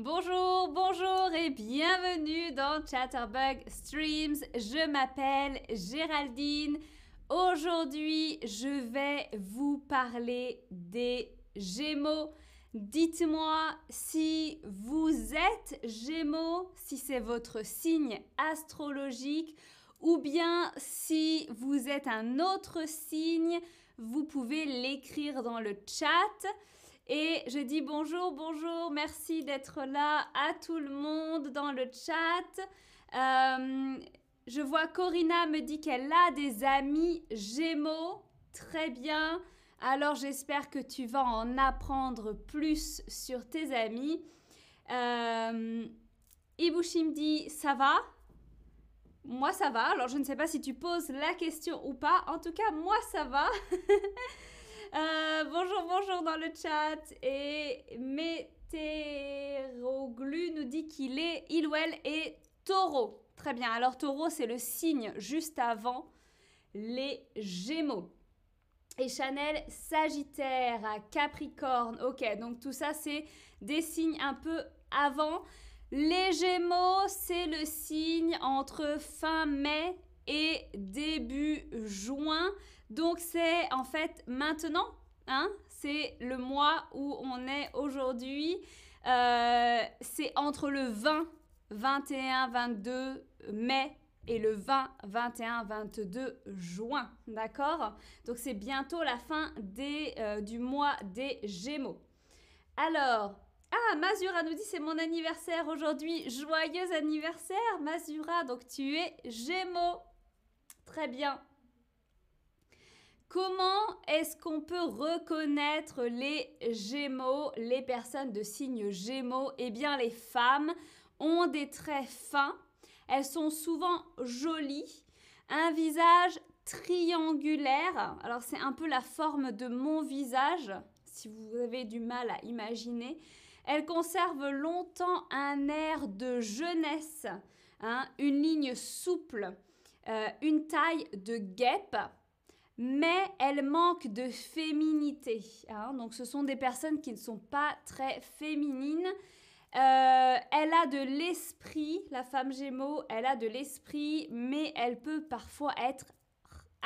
Bonjour, bonjour et bienvenue dans Chatterbug Streams. Je m'appelle Géraldine. Aujourd'hui, je vais vous parler des Gémeaux. Dites-moi si vous êtes Gémeaux, si c'est votre signe astrologique, ou bien si vous êtes un autre signe, vous pouvez l'écrire dans le chat. Et je dis bonjour, bonjour, merci d'être là à tout le monde dans le chat. Euh, je vois Corinna me dit qu'elle a des amis gémeaux. Très bien. Alors j'espère que tu vas en apprendre plus sur tes amis. Euh, Ibushi me dit ça va? Moi ça va. Alors je ne sais pas si tu poses la question ou pas. En tout cas, moi ça va. Euh, bonjour, bonjour dans le chat. Et Météroglu nous dit qu'il est, il ou elle est taureau. Très bien. Alors taureau, c'est le signe juste avant les gémeaux. Et Chanel, Sagittaire, Capricorne. Ok, donc tout ça, c'est des signes un peu avant. Les Gémeaux, c'est le signe entre fin mai et début juin. Donc c'est en fait maintenant, hein, c'est le mois où on est aujourd'hui. Euh, c'est entre le 20, 21, 22 mai et le 20, 21, 22 juin. D'accord? Donc c'est bientôt la fin euh, du mois des Gémeaux. Alors, ah, Mazura nous dit c'est mon anniversaire aujourd'hui. Joyeux anniversaire, Mazura. Donc tu es Gémeaux. Très bien. Comment est-ce qu'on peut reconnaître les Gémeaux, les personnes de signe Gémeaux? Eh bien, les femmes ont des traits fins, elles sont souvent jolies, un visage triangulaire. Alors, c'est un peu la forme de mon visage, si vous avez du mal à imaginer. Elles conservent longtemps un air de jeunesse, hein, une ligne souple, euh, une taille de guêpe mais elle manque de féminité. Hein. Donc ce sont des personnes qui ne sont pas très féminines. Euh, elle a de l'esprit, la femme Gémeaux, elle a de l'esprit, mais elle peut parfois être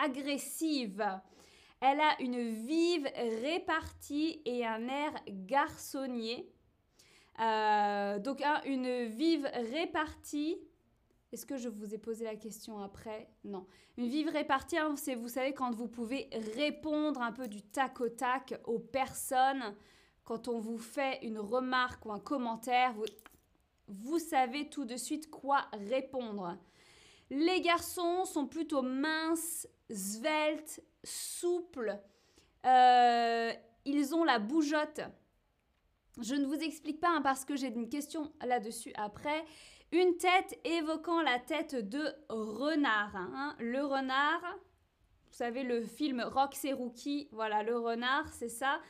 agressive. Elle a une vive répartie et un air garçonnier. Euh, donc une vive répartie, est-ce que je vous ai posé la question après? Non. Une vive répartie, hein, c'est, vous savez, quand vous pouvez répondre un peu du tac au tac aux personnes, quand on vous fait une remarque ou un commentaire, vous, vous savez tout de suite quoi répondre. Les garçons sont plutôt minces, sveltes, souples. Euh, ils ont la bougeotte. Je ne vous explique pas hein, parce que j'ai une question là-dessus après. Une tête évoquant la tête de renard. Hein. Le renard, vous savez, le film Rox et Rookie, voilà, le renard, c'est ça.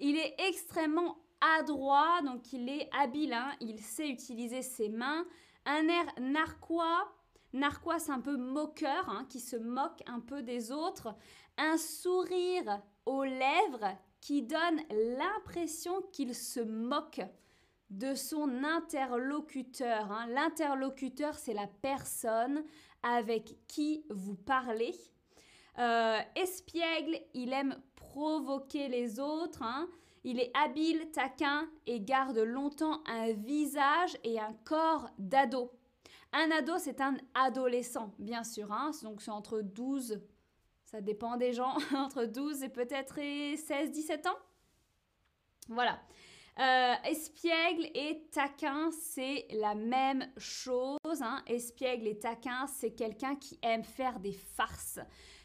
Il est extrêmement adroit, donc il est habile, hein. il sait utiliser ses mains. Un air narquois, narquois c'est un peu moqueur, hein, qui se moque un peu des autres. Un sourire aux lèvres qui donne l'impression qu'il se moque de son interlocuteur. Hein. L'interlocuteur, c'est la personne avec qui vous parlez. Euh, espiègle, il aime provoquer les autres. Hein. Il est habile, taquin et garde longtemps un visage et un corps d'ado. Un ado, c'est un adolescent, bien sûr. Hein. Donc c'est entre 12, ça dépend des gens, entre 12 et peut-être 16-17 ans. Voilà. Euh, espiègle et taquin, c'est la même chose. Hein. Espiègle et taquin, c'est quelqu'un qui aime faire des farces,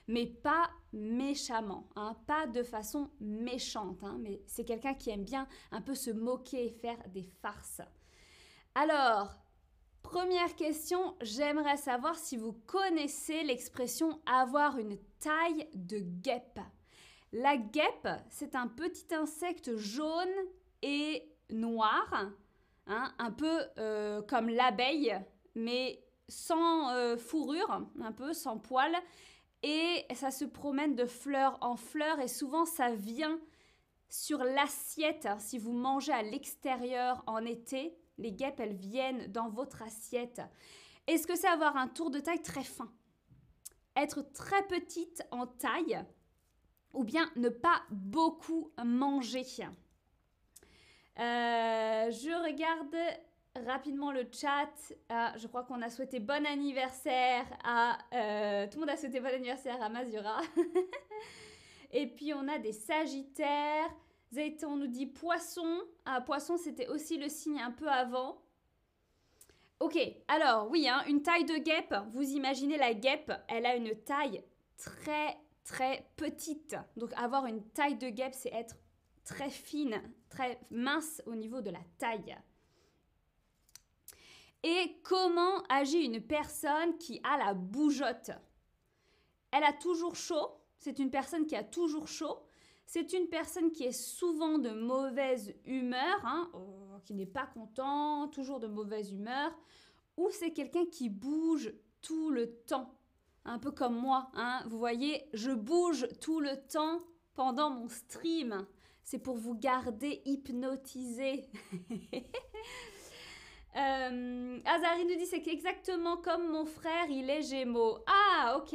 mais pas méchamment, hein. pas de façon méchante, hein. mais c'est quelqu'un qui aime bien un peu se moquer et faire des farces. Alors, première question, j'aimerais savoir si vous connaissez l'expression avoir une taille de guêpe. La guêpe, c'est un petit insecte jaune et noir, hein, un peu euh, comme l'abeille, mais sans euh, fourrure, un peu sans poils, et ça se promène de fleur en fleur, et souvent ça vient sur l'assiette, si vous mangez à l'extérieur en été, Les guêpes, elles viennent dans votre assiette. Est-ce que c'est avoir un tour de taille très fin? Être très petite en taille ou bien ne pas beaucoup manger? Je regarde rapidement le chat. Ah, je crois qu'on a souhaité bon anniversaire à... Euh, tout le monde a souhaité bon anniversaire à Mazura. Et puis on a des sagittaires. Zayton nous dit poisson. Ah, poisson, c'était aussi le signe un peu avant. Ok, alors oui, hein, une taille de guêpe. Vous imaginez la guêpe, elle a une taille très très petite. Donc avoir une taille de guêpe, c'est être très fine, très mince au niveau de la taille. Et comment agit une personne qui a la bougeotte? Elle a toujours chaud. C'est une personne qui a toujours chaud. C'est une personne qui est souvent de mauvaise humeur, hein, oh, qui n'est pas content, toujours de mauvaise humeur. Ou c'est quelqu'un qui bouge tout le temps. Un peu comme moi. Hein. Vous voyez, je bouge tout le temps pendant mon stream. C'est pour vous garder hypnotisé. Euh, Azari nous dit c'est exactement comme mon frère, il est Gémeaux. Ah, ok.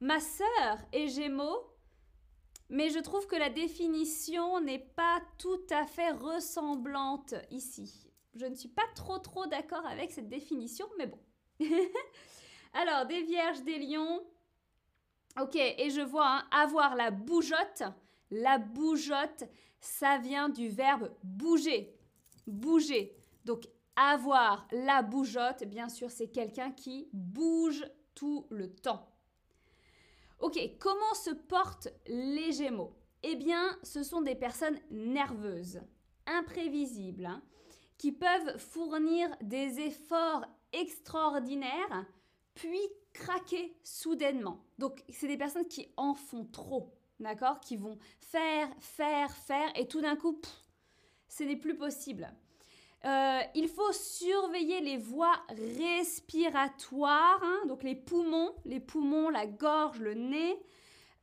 Ma sœur est Gémeaux, mais je trouve que la définition n'est pas tout à fait ressemblante ici. Je ne suis pas trop trop d'accord avec cette définition, mais bon. Alors, des vierges, des lions. Ok, et je vois hein, avoir la bougeotte. La bougeotte, ça vient du verbe bouger. Bouger. Donc, avoir la bougeotte, bien sûr, c'est quelqu'un qui bouge tout le temps. Ok, comment se portent les Gémeaux? Eh bien, ce sont des personnes nerveuses, imprévisibles, hein, qui peuvent fournir des efforts extraordinaires, puis craquer soudainement. Donc, c'est des personnes qui en font trop, d'accord? Qui vont faire, faire, faire, et tout d'un coup, ce n'est plus possible. Euh, il faut surveiller les voies respiratoires, hein, donc les poumons, les poumons, la gorge, le nez.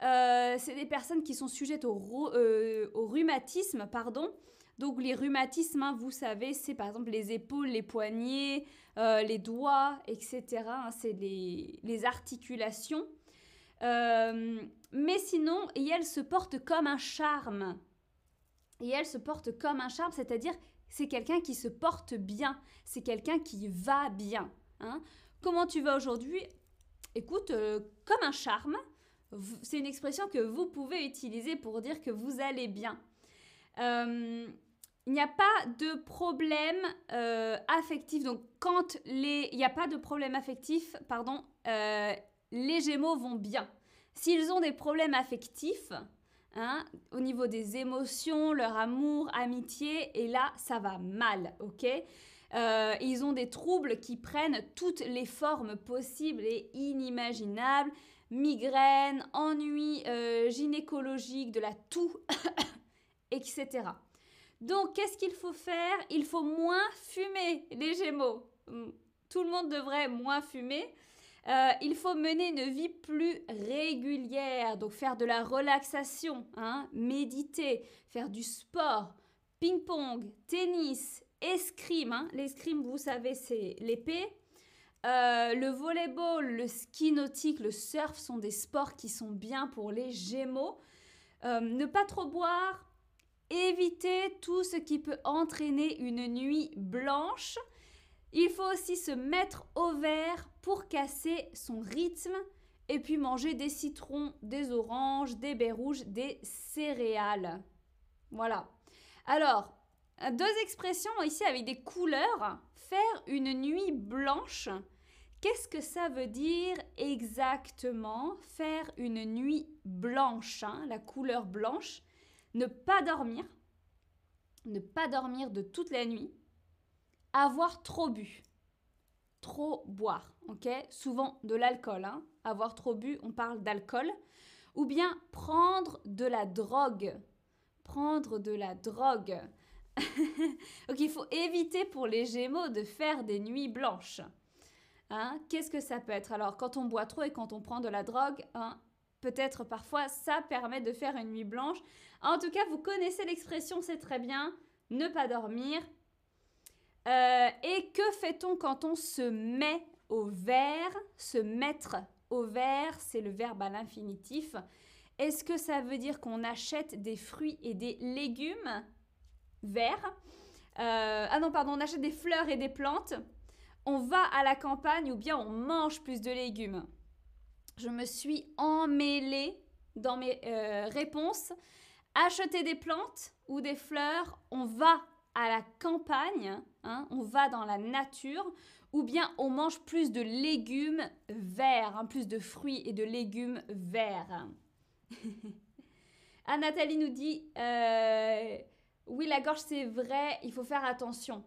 Euh, c'est des personnes qui sont sujettes au, euh, rhumatisme, pardon. Donc les rhumatismes, hein, vous savez, c'est par exemple les épaules, les poignets, les doigts, etc. Hein, c'est les, les, articulations. Mais sinon, et elle se porte comme un charme. Et elle se porte comme un charme, c'est-à-dire c'est quelqu'un qui se porte bien, c'est quelqu'un qui va bien. Hein. Comment tu vas aujourd'hui? Écoute, euh, comme un charme, c'est une expression que vous pouvez utiliser pour dire que vous allez bien. Euh, il n'y a pas de problème euh, affectif. Donc, quand les, il n'y a pas de problème affectif, pardon, les Gémeaux vont bien. S'ils ont des problèmes affectifs, Hein, au niveau des émotions, leur amour, amitié, et là, ça va mal, ok? Euh, Ils ont des troubles qui prennent toutes les formes possibles et inimaginables, migraines, ennuis euh, gynécologiques, de la toux, etc. Donc, qu'est-ce qu'il faut faire? Il faut moins fumer, les Gémeaux. Tout le monde devrait moins fumer. Euh, il faut mener une vie plus régulière, donc faire de la relaxation, hein, méditer, faire du sport, ping-pong, tennis, escrime. Hein. L'escrime, vous savez, c'est l'épée. Euh, le volleyball, le ski nautique, le surf sont des sports qui sont bien pour les gémeaux. Euh, ne pas trop boire, éviter tout ce qui peut entraîner une nuit blanche. Il faut aussi se mettre au vert pour casser son rythme et puis manger des citrons, des oranges, des baies rouges, des céréales. Voilà. Alors, deux expressions ici avec des couleurs. Faire une nuit blanche. Qu'est-ce que ça veut dire exactement Faire une nuit blanche, hein, la couleur blanche? Ne pas dormir. Ne pas dormir de toute la nuit avoir trop bu. Trop boire, ok? Souvent de l'alcool, hein Avoir trop bu, on parle d'alcool. Ou bien prendre de la drogue. Prendre de la drogue. donc il faut éviter pour les Gémeaux de faire des nuits blanches. Hein Qu'est-ce que ça peut être? Alors quand on boit trop et quand on prend de la drogue, hein, peut-être parfois ça permet de faire une nuit blanche. En tout cas, vous connaissez l'expression, c'est très bien. Ne pas dormir, Euh, et que fait-on quand on se met au vert Se mettre au vert, c'est le verbe à l'infinitif. Est-ce que ça veut dire qu'on achète des fruits et des légumes verts? Euh, Ah non, pardon, on achète des fleurs et des plantes. On va à la campagne ou bien on mange plus de légumes. Je me suis emmêlée dans mes euh, réponses. Acheter des plantes ou des fleurs, on va à la campagne, hein, on va dans la nature, ou bien on mange plus de légumes verts, hein, plus de fruits et de légumes verts. ah, Nathalie nous dit euh, Oui, la gorge, c'est vrai, il faut faire attention.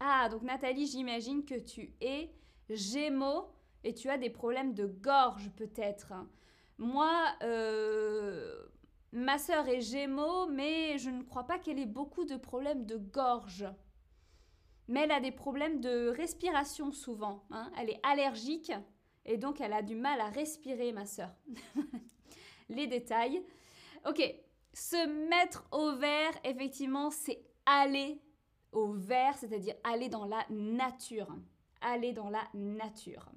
Ah, donc Nathalie, j'imagine que tu es gémeaux et tu as des problèmes de gorge peut-être. Moi, euh, ma sœur est gémeaux, mais je ne crois pas qu'elle ait beaucoup de problèmes de gorge. Mais elle a des problèmes de respiration souvent. Hein. Elle est allergique et donc elle a du mal à respirer, ma sœur. Les détails. Ok, se mettre au vert, effectivement, c'est aller au vert, c'est-à-dire aller dans la nature. Aller dans la nature.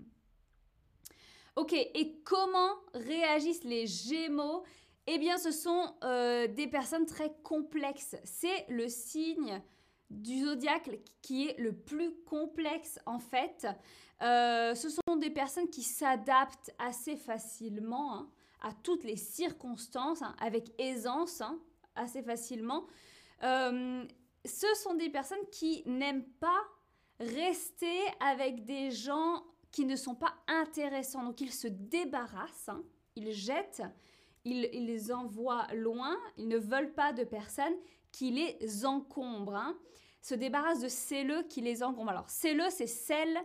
Ok, et comment réagissent les Gémeaux Eh bien, ce sont euh, des personnes très complexes. C'est le signe du zodiaque qui est le plus complexe en fait. Euh, ce sont des personnes qui s'adaptent assez facilement hein, à toutes les circonstances, hein, avec aisance, hein, assez facilement. Euh, ce sont des personnes qui n'aiment pas rester avec des gens qui ne sont pas intéressants. Donc ils se débarrassent, ils jettent, ils, les envoient loin, ils ne veulent pas de personnes qui les encombrent. Hein. Se débarrassent de celles qui les encombrent. Alors celles, c'est celle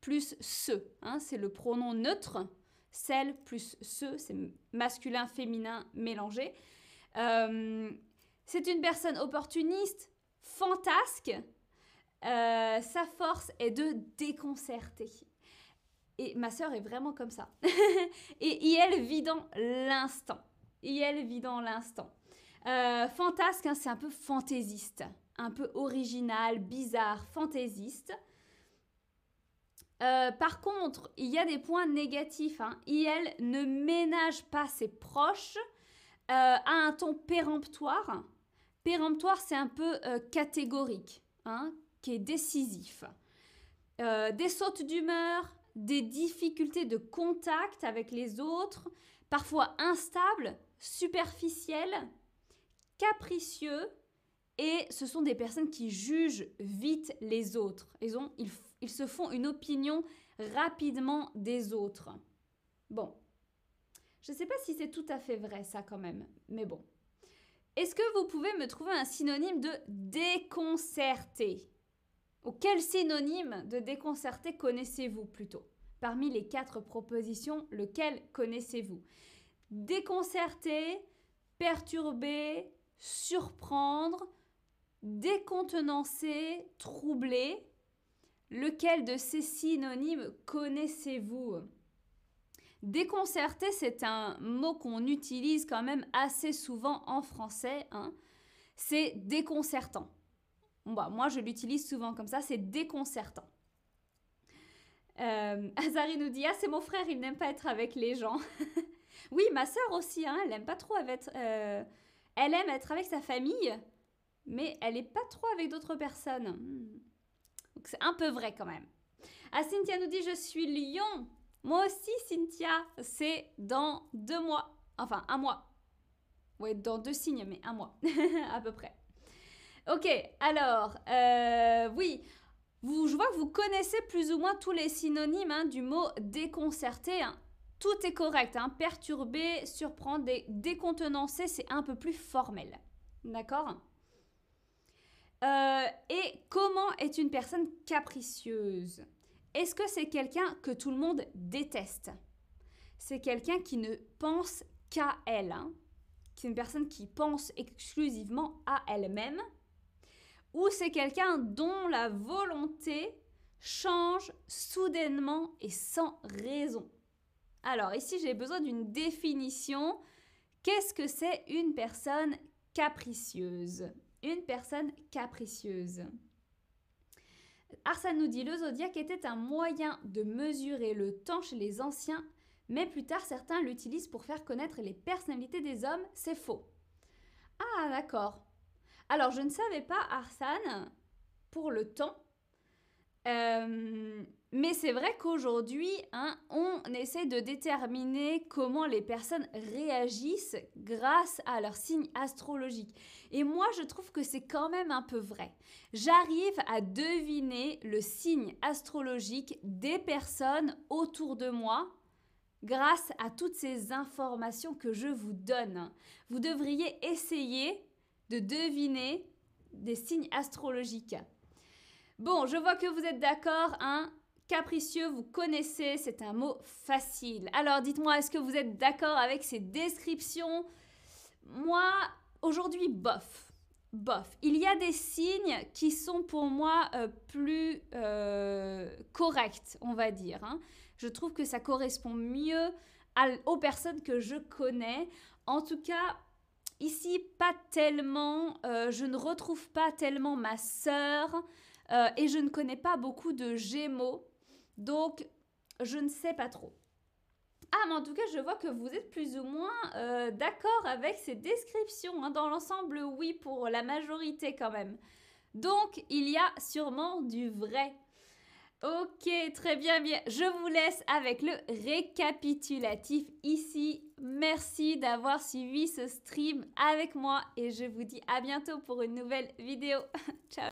plus ce. Hein. C'est le pronom neutre. Celle plus ce, c'est masculin, féminin mélangé. Euh, c'est une personne opportuniste, fantasque. Euh, sa force est de déconcerter. Et ma sœur est vraiment comme ça. et, elle vit dans l'instant. Et elle vit dans l'instant. Euh, fantasque, hein, c'est un peu fantaisiste, un peu original, bizarre, fantaisiste. Euh, par contre, il y a des points négatifs. Hein. IL ne ménage pas ses proches, euh, a un ton péremptoire. Péremptoire, c'est un peu catégorique, hein, qui est décisif. des sautes d'humeur, des difficultés de contact avec les autres, parfois instables, superficielles, capricieux, et ce sont des personnes qui jugent vite les autres. Ils, ont, ils, ils se font une opinion rapidement des autres. Bon, je ne sais pas si c'est tout à fait vrai ça quand même, mais bon. Est-ce que vous pouvez me trouver un synonyme de déconcerté quel synonyme de déconcerté connaissez-vous plutôt? Parmi les quatre propositions, lequel connaissez-vous? Déconcerté, perturber, surprendre, décontenancer, troubler. Lequel de ces synonymes connaissez-vous? Déconcerté, c'est un mot qu'on utilise quand même assez souvent en français. Hein. C'est déconcertant. Bah, moi, je l'utilise souvent comme ça, c'est déconcertant. Euh, Azari nous dit Ah, c'est mon frère, il n'aime pas être avec les gens. oui, ma sœur aussi, hein, elle n'aime pas trop être. Euh, elle aime être avec sa famille, mais elle n'est pas trop avec d'autres personnes. Hmm. C'est un peu vrai quand même. Ah, Cynthia nous dit Je suis lion. Moi aussi, Cynthia, c'est dans deux mois. Enfin, un mois. Ouais, dans deux signes, mais un mois, à peu près. Ok, alors, euh, oui, je vois que vous connaissez plus ou moins tous les synonymes hein, du mot déconcerté. Hein. Tout est correct, hein. perturber, surprendre, dé décontenancer, c'est un peu plus formel. D'accord? Euh, Et comment est une personne capricieuse? Est-ce que c'est quelqu'un que tout le monde déteste? C'est quelqu'un qui ne pense qu'à elle, hein. c'est une personne qui pense exclusivement à elle-même ou c'est quelqu'un dont la volonté change soudainement et sans raison. Alors ici j'ai besoin d'une définition. Qu'est-ce que c'est une personne capricieuse? Une personne capricieuse. Arsène nous dit le zodiaque était un moyen de mesurer le temps chez les anciens, mais plus tard certains l'utilisent pour faire connaître les personnalités des hommes. C'est faux. Ah, d'accord. Alors, je ne savais pas, Arsène, pour le temps. Euh, mais c'est vrai qu'aujourd'hui, hein, on essaie de déterminer comment les personnes réagissent grâce à leur signe astrologique. Et moi, je trouve que c'est quand même un peu vrai. J'arrive à deviner le signe astrologique des personnes autour de moi grâce à toutes ces informations que je vous donne. Vous devriez essayer de deviner des signes astrologiques. Bon, je vois que vous êtes d'accord, hein Capricieux, vous connaissez, c'est un mot facile. Alors dites-moi, est-ce que vous êtes d'accord avec ces descriptions? Moi, aujourd'hui, bof. Bof. Il y a des signes qui sont pour moi euh, plus euh, corrects, on va dire. Hein. Je trouve que ça correspond mieux aux personnes que je connais. En tout cas, ici, pas tellement. Euh, je ne retrouve pas tellement ma sœur. et je ne connais pas beaucoup de Gémeaux. Donc, je ne sais pas trop. Ah, mais en tout cas, je vois que vous êtes plus ou moins euh, d'accord avec ces descriptions. Hein. Dans l'ensemble, oui, pour la majorité quand même. Donc, il y a sûrement du vrai. Ok, très bien, bien. Je vous laisse avec le récapitulatif ici. Merci d'avoir suivi ce stream avec moi et je vous dis à bientôt pour une nouvelle vidéo. Ciao